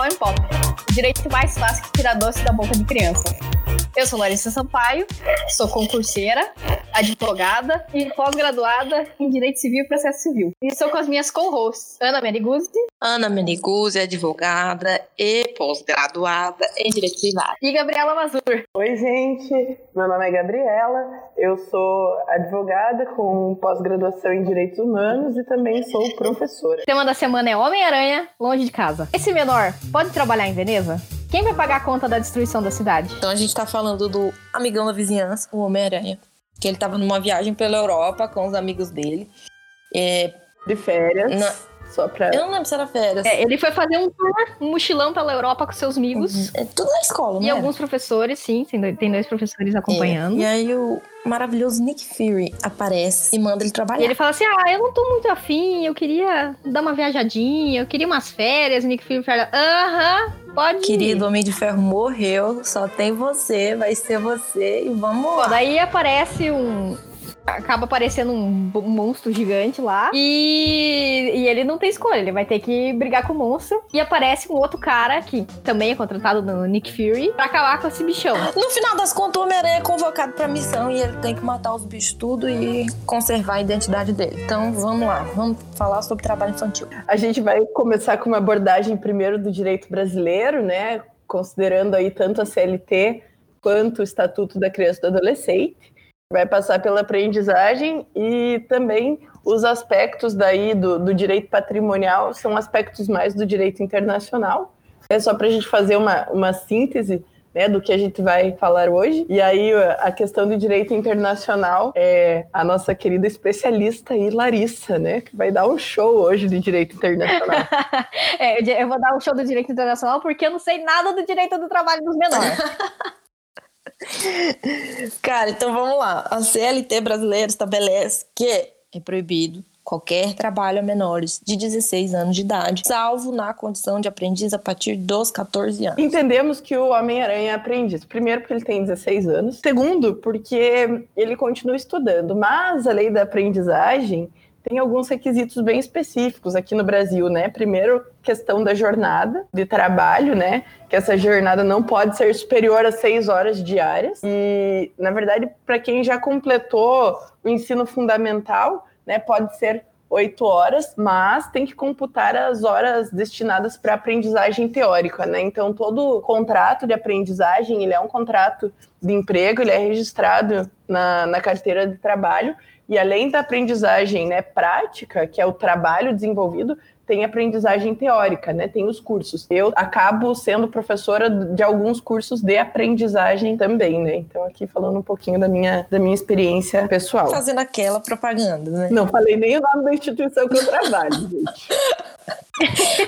Pó em Pop, o direito mais fácil que tira doce da boca de criança. Eu sou Larissa Sampaio, sou concurseira, advogada e pós-graduada em Direito Civil e Processo Civil. E estou com as minhas co-hosts, Ana Meniguzzi. Ana Meniguzzi, advogada e pós-graduada em Direito Privado. E Gabriela Mazur. Oi, gente. Meu nome é Gabriela, eu sou advogada com pós-graduação em Direitos Humanos e também sou professora. O tema da semana é Homem-Aranha, longe de casa. Esse menor pode trabalhar em Veneza? Quem vai pagar a conta da destruição da cidade? Então a gente tá falando do amigão da vizinhança, o Homem-Aranha. Que ele tava numa viagem pela Europa com os amigos dele. É... De férias. Na... Só pra... Eu não lembro se era férias. É, ele foi fazer um tour, um mochilão pela Europa com seus amigos. É tudo na escola, né? E alguns professores, sim, tem dois professores acompanhando. É. E aí o maravilhoso Nick Fury aparece e manda ele trabalhar. E ele fala assim: Ah, eu não tô muito afim, eu queria dar uma viajadinha, eu queria umas férias. Nick Fury fala: Aham, pode ir. Querido, Homem de Ferro morreu, só tem você, vai ser você e vamos lá. daí aparece um, acaba aparecendo um, monstro gigante lá. E, e ele não tem escolha, ele vai ter que brigar com o monstro. E aparece um outro cara, que também é contratado no Nick Fury, pra acabar com esse bichão. No final das contas, o Homem-Aranha é convocado pra missão e ele tem que matar os bichos tudo e conservar a identidade dele. Então vamos lá, vamos falar sobre trabalho infantil. A gente vai começar com uma abordagem primeiro do direito brasileiro, né? Considerando aí tanto a CLT quanto o Estatuto da Criança e do Adolescente vai passar pela aprendizagem e também os aspectos daí do, do direito patrimonial são aspectos mais do direito internacional. É só para a gente fazer uma, uma síntese né, do que a gente vai falar hoje. E aí a questão do direito internacional é a nossa querida especialista aí, Larissa, né, que vai dar um show hoje de direito internacional. é, eu vou dar um show do direito internacional porque eu não sei nada do direito do trabalho dos menores. Cara, então vamos lá. A CLT brasileira estabelece que é proibido qualquer trabalho a menores de 16 anos de idade, salvo na condição de aprendiz a partir dos 14 anos. Entendemos que o Homem-Aranha é aprendiz. Primeiro, porque ele tem 16 anos. Segundo, porque ele continua estudando. Mas a lei da aprendizagem tem alguns requisitos bem específicos aqui no Brasil, né? Primeiro, questão da jornada de trabalho, né? Que essa jornada não pode ser superior a seis horas diárias. E, na verdade, para quem já completou o ensino fundamental, né, pode ser oito horas, mas tem que computar as horas destinadas para aprendizagem teórica, né? Então todo contrato de aprendizagem ele é um contrato de emprego, ele é registrado na, na carteira de trabalho e além da aprendizagem né, prática, que é o trabalho desenvolvido, tem aprendizagem teórica, né? Tem os cursos. Eu acabo sendo professora de alguns cursos de aprendizagem também, né? Então aqui falando um pouquinho da minha da minha experiência pessoal. Fazendo aquela propaganda, né? Não falei nem o nome da instituição que eu trabalho, gente.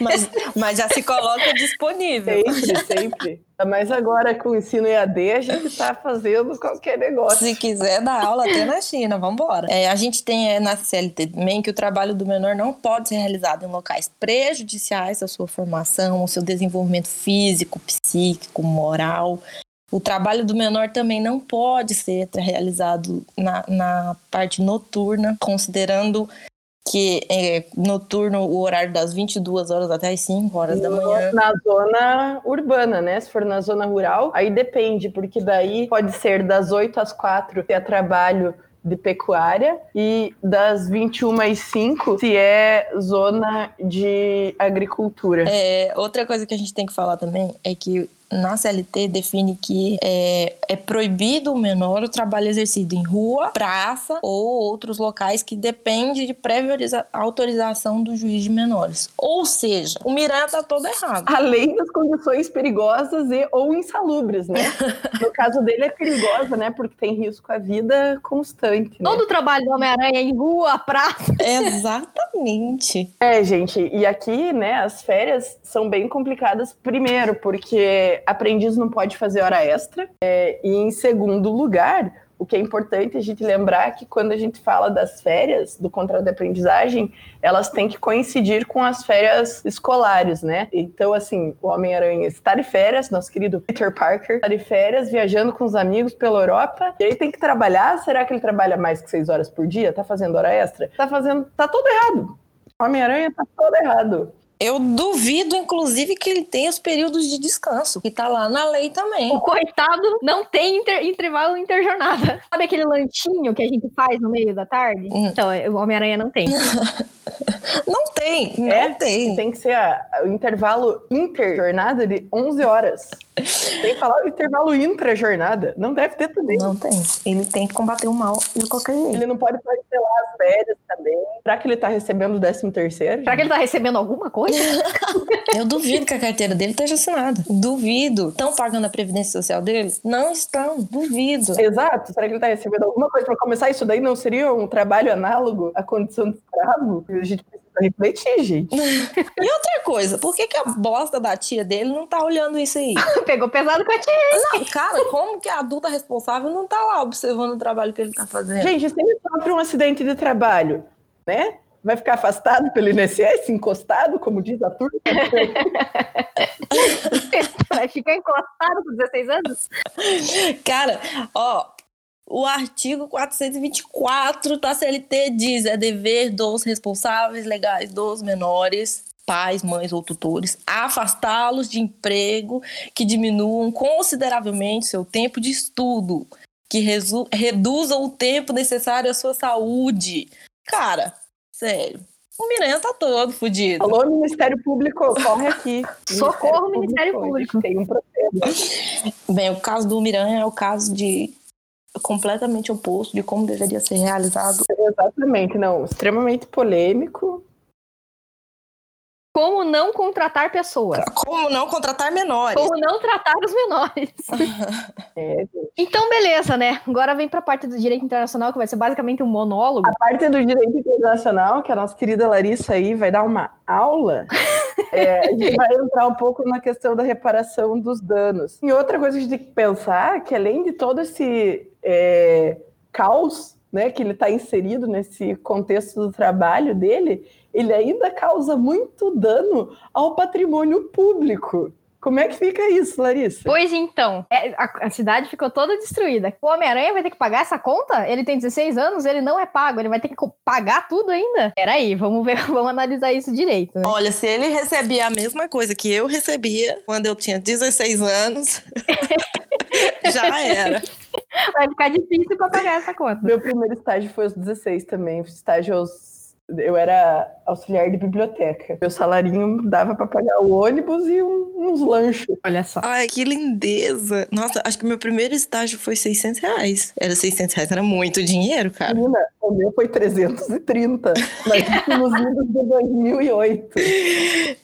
mas, mas já se coloca disponível. Sempre, sempre. Mas agora com o ensino EAD, a gente está fazendo qualquer negócio. Se quiser dar aula até na China, vamos embora. É, a gente tem é, na CLT também que o trabalho do menor não pode ser realizado em locais prejudiciais à sua formação, ao seu desenvolvimento físico, psíquico, moral. O trabalho do menor também não pode ser realizado na, na parte noturna, considerando que é noturno o horário das 22 horas até as 5 horas da manhã. Na zona urbana, né? Se for na zona rural, aí depende, porque daí pode ser das 8 às 4 se é trabalho de pecuária e das 21 às 5 se é zona de agricultura. É, outra coisa que a gente tem que falar também é que na CLT define que é, é proibido o menor o trabalho exercido em rua, praça ou outros locais que depende de prévia autorização do juiz de menores. Ou seja, o Miran está todo errado. Além das condições perigosas e ou insalubres, né? no caso dele é perigosa, né? Porque tem risco à vida constante. Né? Todo o trabalho do Homem-Aranha é em rua, praça. Exatamente. É, gente, e aqui, né, as férias são bem complicadas, primeiro, porque aprendiz não pode fazer hora extra. É, e em segundo lugar, o que é importante a gente lembrar é que quando a gente fala das férias do contrato de aprendizagem, elas têm que coincidir com as férias escolares, né? Então, assim, o Homem-Aranha está de férias, nosso querido Peter Parker está de férias, viajando com os amigos pela Europa, e aí tem que trabalhar. Será que ele trabalha mais que seis horas por dia? Tá fazendo hora extra? Tá fazendo. Tá tudo errado. Homem-Aranha tá todo errado. Eu duvido, inclusive, que ele tenha os períodos de descanso, que tá lá na lei também. O coitado não tem inter, intervalo interjornada. Sabe aquele lanchinho que a gente faz no meio da tarde? Hum. Então, o Homem-Aranha não tem. Não tem, não É? tem. Tem que ser a- o intervalo interjornada de 11 horas. Tem que falar o intervalo intra-jornada. Não deve ter também. Não tem. Ele tem que combater o mal de qualquer jeito. Ele não pode parcelar as férias também. Será que ele tá recebendo o 13 terceiro? Será que ele tá recebendo alguma coisa? Eu duvido que a carteira dele esteja assinada. Duvido. Estão pagando a previdência social dele? Não estão. Duvido. Exato. Será que ele tá recebendo alguma coisa? Pra começar, isso daí não seria um trabalho análogo à condição de escravo? A gente precisa refletir, gente. E outra coisa, por que, que a bosta da tia dele não tá olhando isso aí? Pegou pesado com a tia. Não, cara, como que a adulta responsável não tá lá observando o trabalho que ele tá fazendo? Gente, se ele sofre um acidente de trabalho, né? Vai ficar afastado pelo INSS, encostado, como diz a turma? Vai ficar encostado com 16 anos? Cara, ó, o artigo 424 da CLT diz: é dever dos responsáveis legais dos menores, pais, mães ou tutores, afastá-los de emprego que diminuam consideravelmente seu tempo de estudo, que reduzam o tempo necessário à sua saúde. Cara, sério. O Miranha tá todo fudido. Alô, Ministério Público, corre aqui. Socorro, Ministério gente Público. Tem um processo. Bem, o caso do Miranha é o caso de completamente oposto de como deveria ser realizado. Exatamente, não. Extremamente polêmico. Como não contratar pessoas? Como não contratar menores? Como não tratar os menores? É. Então, beleza, né? Agora vem pra parte do direito internacional, que vai ser basicamente um monólogo. A parte do direito internacional, que a nossa querida Larissa aí vai dar uma aula, é, a gente vai entrar um pouco na questão da reparação dos danos. E outra coisa a gente tem que pensar, que além de todo esse é, caos né, que ele está inserido nesse contexto do trabalho dele, ele ainda causa muito dano ao patrimônio público. Como é que fica isso, Larissa? Pois então, é, a, a cidade ficou toda destruída. O Homem-Aranha vai ter que pagar essa conta? Ele tem 16 anos, ele não é pago, ele vai ter que pagar tudo ainda? Peraí, vamos ver, vamos analisar isso direito, né? Olha, se ele recebia a mesma coisa que eu recebia quando eu tinha 16 anos, já era. Vai ficar difícil pra pagar essa conta. Meu primeiro estágio foi aos 16 também. Estágio aos. Eu era auxiliar de biblioteca. Meu salarinho dava para pagar o ônibus e um- uns lanchos. Olha só. Ai, que lindeza. Nossa, acho que meu primeiro estágio foi 600 reais. Era 600 reais, era muito dinheiro, cara. Menina, o meu foi 330. Mas nos idos de 2008.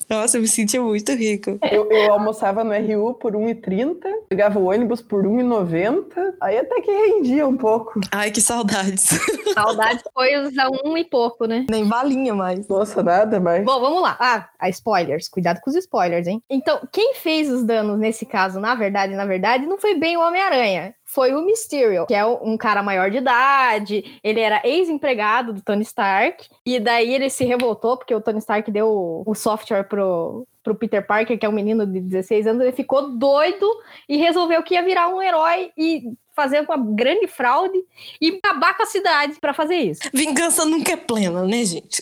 Nossa, eu me senti muito rico. Eu, eu almoçava no RU por 1,30, pegava o ônibus por 1,90. Aí até que rendia um pouco. Ai, que saudades. Saudades foi usar um e pouco, né? Nem valinha mais. Nossa, nada mais. Bom, vamos lá. Ah, spoilers. Cuidado com os spoilers, hein? Então, quem fez os danos nesse caso, na verdade, na verdade, não foi bem o Homem-Aranha. Foi o Mysterio, que é um cara maior de idade. Ele era ex-empregado do Tony Stark. E daí ele se revoltou, porque o Tony Stark deu o software pro, pro Peter Parker, que é um menino de 16 anos. Ele ficou doido e resolveu que ia virar um herói e fazer uma grande fraude e acabar com a cidade pra fazer isso. Vingança nunca é plena, né, gente?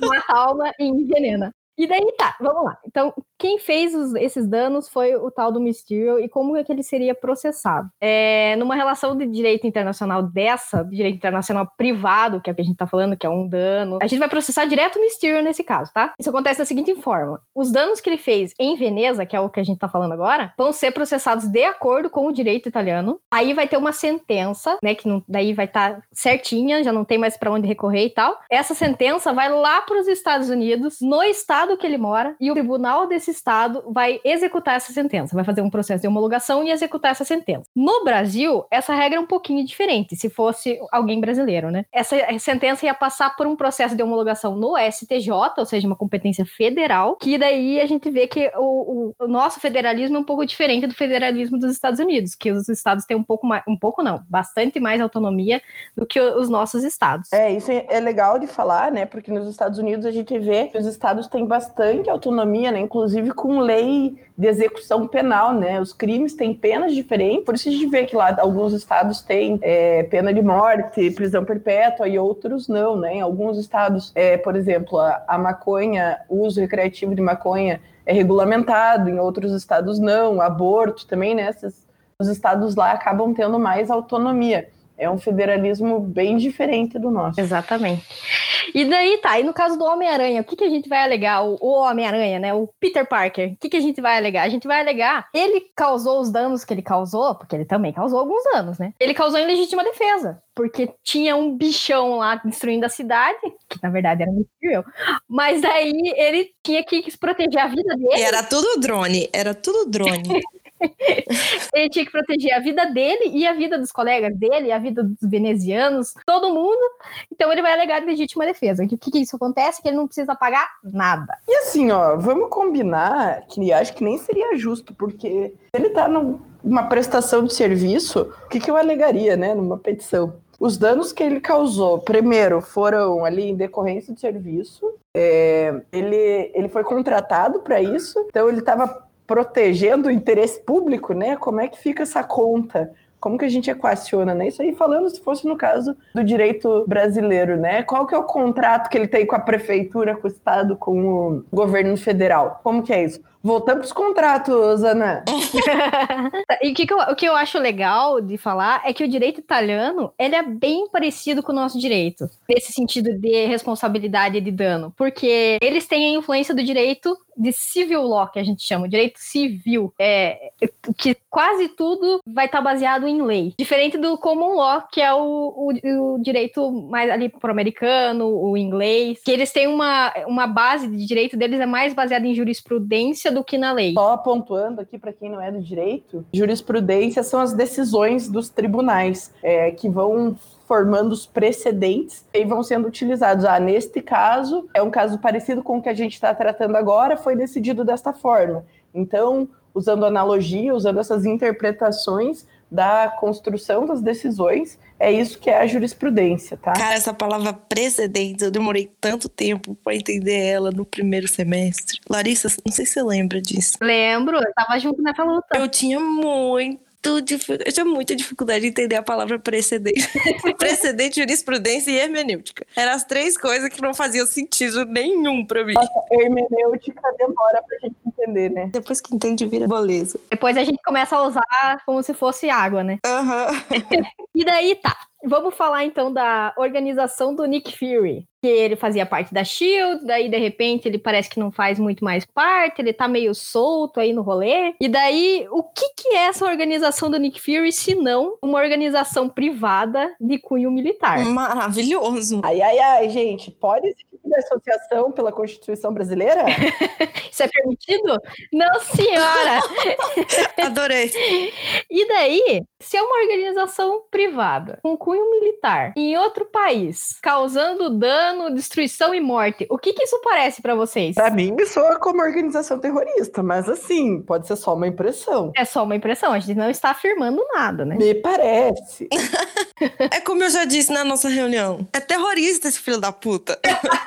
mata a alma e envenena. E daí tá, vamos lá. Então, quem fez os- esses danos foi o tal do Mysterio e como é que ele seria processado? É, numa relação de direito internacional dessa, direito internacional privado, que é o que a gente tá falando, que é um dano, a gente vai processar direto o Mysterio nesse caso, tá? Isso acontece da seguinte forma: os danos que ele fez em Veneza, que é o que a gente tá falando agora, vão ser processados de acordo com o direito italiano. Aí vai ter uma sentença, né, que não- daí vai estar certinha, já não tem mais pra onde recorrer e tal. Essa sentença vai lá para os Estados Unidos, no estado que ele mora, e o tribunal desse estado vai executar essa sentença, vai fazer um processo de homologação e executar essa sentença. No Brasil, essa regra é um pouquinho diferente, se fosse alguém brasileiro, né? Essa sentença ia passar por um processo de homologação no STJ, ou seja, uma competência federal, que daí a gente vê que o, o- o nosso federalismo é um pouco diferente do federalismo dos Estados Unidos, que os estados têm um pouco mais, um pouco não, bastante mais autonomia do que os nossos estados. É, isso é legal de falar, né? Porque nos Estados Unidos a gente vê que os estados têm bastante autonomia, né? Inclusive com lei de execução penal, né? Os crimes têm penas diferentes, por isso a gente vê que lá alguns estados têm é, pena de morte, prisão perpétua e outros não, né? Em alguns estados, é, por exemplo, a, a maconha, o uso recreativo de maconha é regulamentado, em outros estados não, aborto também, né? Esses, os estados lá acabam tendo mais autonomia. É um federalismo bem diferente do nosso. Exatamente. E daí tá, e no caso do Homem-Aranha, o que, que a gente vai alegar? O, o Homem-Aranha, né? O Peter Parker, o que, que a gente vai alegar? A gente vai alegar, ele causou os danos que ele causou, porque ele também causou alguns danos, né? Ele causou em legítima defesa, porque tinha um bichão lá destruindo a cidade, que na verdade era cruel, mas daí ele tinha que proteger a vida dele. Era tudo drone, era tudo drone. ele tinha que proteger a vida dele e a vida dos colegas dele, a vida dos venezianos, todo mundo. Então ele vai alegar legítima defesa. O que, que isso acontece? Que ele não precisa pagar nada. E assim, ó, vamos combinar que acho que nem seria justo, porque ele tá numa prestação de serviço, o que, que eu alegaria, né, numa petição? Os danos que ele causou, primeiro, foram ali em decorrência de serviço. É, ele, ele foi contratado para isso, então ele estava protegendo o interesse público, né? Como é que fica essa conta? Como que a gente equaciona, né? Isso aí falando se fosse no caso do direito brasileiro, né? Qual que é o contrato que ele tem com a prefeitura, com o estado, com o governo federal? Como que é isso? Voltando para os contratos, Ana. e o que, que, eu, o que eu acho legal de falar é que o direito italiano ele é bem parecido com o nosso direito, nesse sentido de responsabilidade de dano, porque eles têm a influência do direito de civil law, que a gente chama, direito civil, é, que quase tudo vai estar tá baseado em lei. Diferente do common law, que é o, o, o direito mais ali pro-americano, o inglês, que eles têm uma, uma base de direito deles é mais baseada em jurisprudência do que na lei. Só pontuando aqui para quem não é do direito, jurisprudência são as decisões dos tribunais é, que vão formando os precedentes e vão sendo utilizados. Ah, neste caso, é um caso parecido com o que a gente está tratando agora, foi decidido desta forma. Então, usando analogia, usando essas interpretações da construção das decisões, é isso que é a jurisprudência, tá? Cara, essa palavra precedentes, eu demorei tanto tempo para entender ela no primeiro semestre. Larissa, não sei se você lembra disso. Lembro, eu tava junto nessa luta. Eu tinha muito eu tinha muita dificuldade de entender a palavra precedente. precedente, jurisprudência e hermenêutica. Eram as três coisas que não faziam sentido nenhum pra mim. Nossa, hermenêutica demora pra gente entender, né? Depois que entende, vira beleza. Depois a gente começa a usar como se fosse água, né? Aham. Uhum. e daí tá. Vamos falar então da organização do Nick Fury. Que ele fazia parte da Shield, daí de repente ele parece que não faz muito mais parte, ele tá meio solto aí no rolê. E daí, o que, que é essa organização do Nick Fury se não uma organização privada de cunho militar? Maravilhoso. Ai, ai, ai, gente, pode existir associação pela Constituição brasileira? Isso é permitido? Não, senhora! Adorei. E daí, se é uma organização privada com cunho militar em outro país, causando dano, destruição e morte, o que, que isso parece para vocês? Para mim, me soa como organização terrorista, mas assim, pode ser só uma impressão. É só uma impressão, a gente não está afirmando nada, né? Me parece. é como eu já disse na nossa reunião: é terrorista esse filho da puta.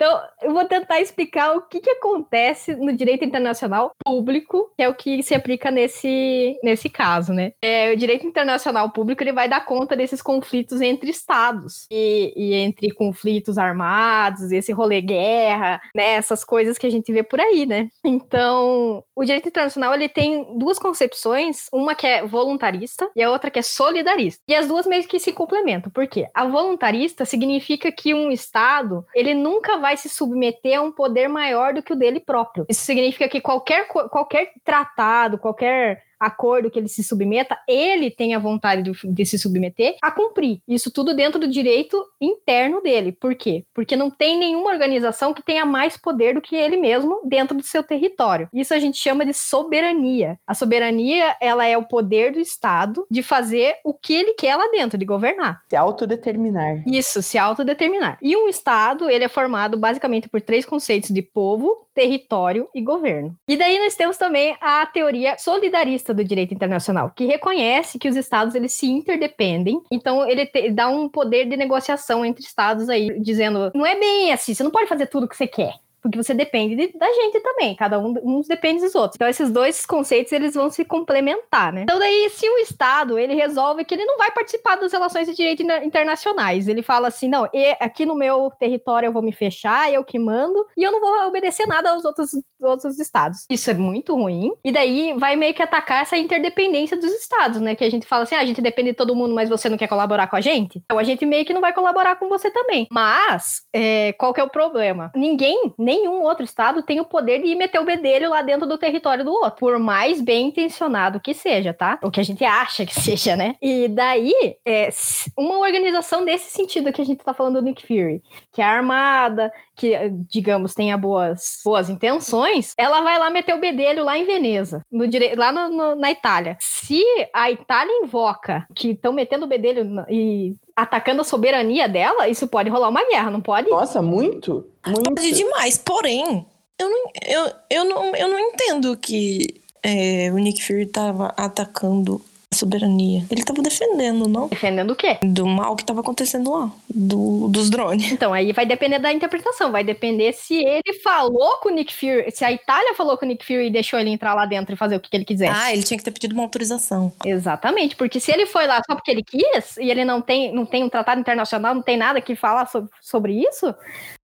Então, eu vou tentar explicar o que, que acontece no direito internacional público, que é o que se aplica nesse, nesse caso, né? É, o direito internacional público ele vai dar conta desses conflitos entre estados e, e entre conflitos armados, esse rolê guerra, né? Essas coisas que a gente vê por aí, né? Então, o direito internacional ele tem duas concepções, uma que é voluntarista e a outra que é solidarista. E as duas meio que se complementam. Por quê? A voluntarista significa que um estado ele nunca vai vai se submeter a um poder maior do que o dele próprio. Isso significa que qualquer, qualquer tratado, qualquer acordo que ele se submeta, ele tem a vontade de, de, se submeter a cumprir. Isso tudo dentro do direito interno dele. Por quê? Porque não tem nenhuma organização que tenha mais poder do que ele mesmo dentro do seu território. Isso a gente chama de soberania. A soberania, ela é o poder do Estado de fazer o que ele quer lá dentro, de governar. Se autodeterminar. Isso, se autodeterminar. E um Estado, ele é formado basicamente por três conceitos de povo, território e governo. E daí nós temos também a teoria solidarista do direito internacional, que reconhece que os estados eles se interdependem. Então ele te, dá um poder de negociação entre estados aí, dizendo não é bem assim, você não pode fazer tudo o que você quer porque você depende de, da gente também, cada um uns depende dos outros. Então esses dois conceitos eles vão se complementar, né? Então daí se o Estado ele resolve que ele não vai participar das relações de direito internacionais, ele fala assim, não, aqui no meu território eu vou me fechar, eu que mando e eu não vou obedecer nada aos outros, outros estados. Isso é muito ruim. E daí vai meio que atacar essa interdependência dos estados, né? Que a gente fala assim, ah, a gente depende de todo mundo, mas você não quer colaborar com a gente? Então a gente meio que não vai colaborar com você também. Mas é, qual que é o problema? Ninguém nenhum outro estado tem o poder de meter o bedelho lá dentro do território do outro, por mais bem intencionado que seja, tá? O que a gente acha que seja, né? E daí, é, uma organização desse sentido que a gente tá falando do Nick Fury, que é armada, que, digamos, tenha boas, boas intenções, ela vai lá meter o bedelho lá em Veneza, no dire... lá no, no, na Itália. Se a Itália invoca que estão metendo o bedelho e atacando a soberania dela, isso pode rolar uma guerra, não pode? Nossa, muito? Muito. Pode demais, porém, eu não, eu, eu não, eu não entendo que é, o Nick Fury tava atacando soberania. Ele tava defendendo, não? Defendendo o quê? Do mal que tava acontecendo lá, do, dos drones. Então, aí vai depender da interpretação, vai depender se ele falou com o Nick Fury, se a Itália falou com o Nick Fury e deixou ele entrar lá dentro e fazer o que, que ele quiser. Ah, ele tinha que ter pedido uma autorização. Exatamente, porque se ele foi lá só porque ele quis e ele não tem, não tem um tratado internacional, não tem nada que falar sobre, sobre isso,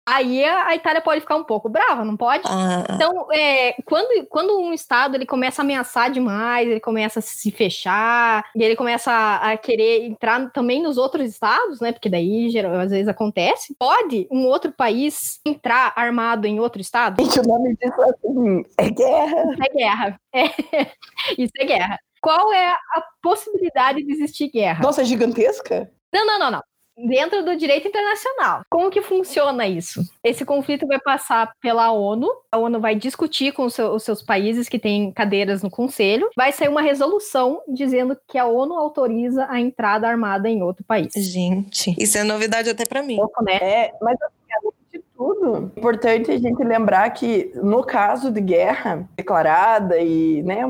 Aí a Itália pode ficar um pouco brava, não pode? Ah. Então, é, quando, quando um Estado ele começa a ameaçar demais, ele começa a se fechar, e ele começa a, a querer entrar também nos outros estados, né? Porque daí geral, às vezes acontece. Pode um outro país entrar armado em outro estado? Gente, o nome disso é assim, é guerra. É guerra. É. Isso é guerra. Qual é a possibilidade de existir guerra? Nossa, é gigantesca? Não, não, não, não dentro do direito internacional. Como que funciona isso? Esse conflito vai passar pela ONU, a ONU vai discutir com os seus países que têm cadeiras no conselho, vai sair uma resolução dizendo que a ONU autoriza a entrada armada em outro país. Gente, isso é novidade até para mim. Pouco, né? É, mas assim, além de tudo, é importante a gente lembrar que no caso de guerra declarada e, né,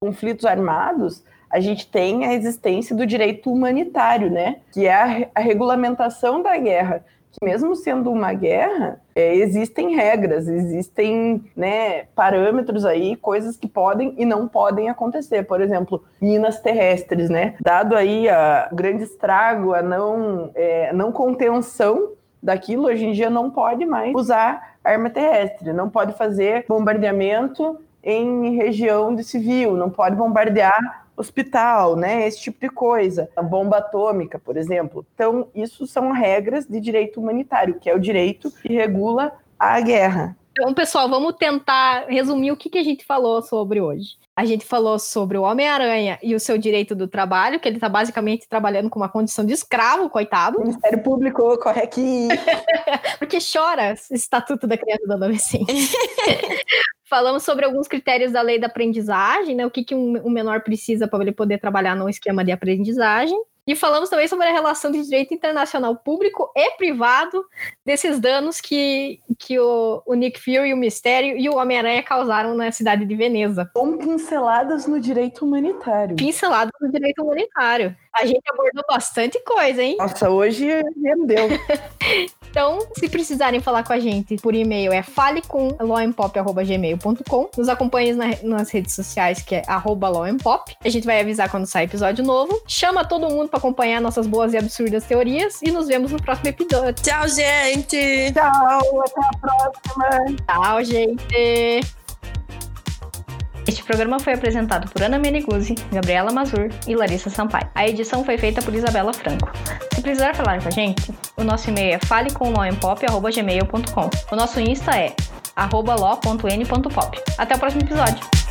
conflitos armados, a gente tem a existência do direito humanitário, né? Que é a, a regulamentação da guerra. Que mesmo sendo uma guerra, é, existem regras, existem né, parâmetros aí, coisas que podem e não podem acontecer. Por exemplo, minas terrestres, né? Dado aí a grande estrago, a não, é, não contenção daquilo, hoje em dia não pode mais usar arma terrestre, não pode fazer bombardeamento em região de civil, não pode bombardear hospital, né? Esse tipo de coisa. A bomba atômica, por exemplo. Então, isso são regras de direito humanitário, que é o direito que regula a guerra. Então, pessoal, vamos tentar resumir o que, que a gente falou sobre hoje. A gente falou sobre o Homem-Aranha e o seu direito do trabalho, que ele está basicamente trabalhando com uma condição de escravo, coitado. O Ministério Público corre aqui. Porque chora estatuto da criança e do adolescente. Falamos sobre alguns critérios da lei da aprendizagem, né? O que, que um, um menor precisa para ele poder trabalhar num esquema de aprendizagem. E falamos também sobre a relação de direito internacional público e privado desses danos que, que o, o Nick Fury, o Mistério e o Homem-Aranha causaram na cidade de Veneza. Com pinceladas no direito humanitário. Pinceladas no direito humanitário. A gente abordou bastante coisa, hein? Nossa, hoje rendeu. então, se precisarem falar com a gente por e-mail, é falecom.lawandpop.gmail.com. Nos acompanhe na, nas redes sociais, que é lawandpop. A gente vai avisar quando sair episódio novo. Chama todo mundo para acompanhar nossas boas e absurdas teorias. E nos vemos no próximo episódio. Tchau, gente! Tchau, até a próxima! Tchau, gente! Este programa foi apresentado por Ana Meneguzzi, Gabriela Mazur e Larissa Sampaio. A edição foi feita por Isabela Franco. Se precisar falar com a gente, o nosso e-mail é falecomlawempop.gmail.com. O nosso Insta é arroba law.n.pop. Até o próximo episódio.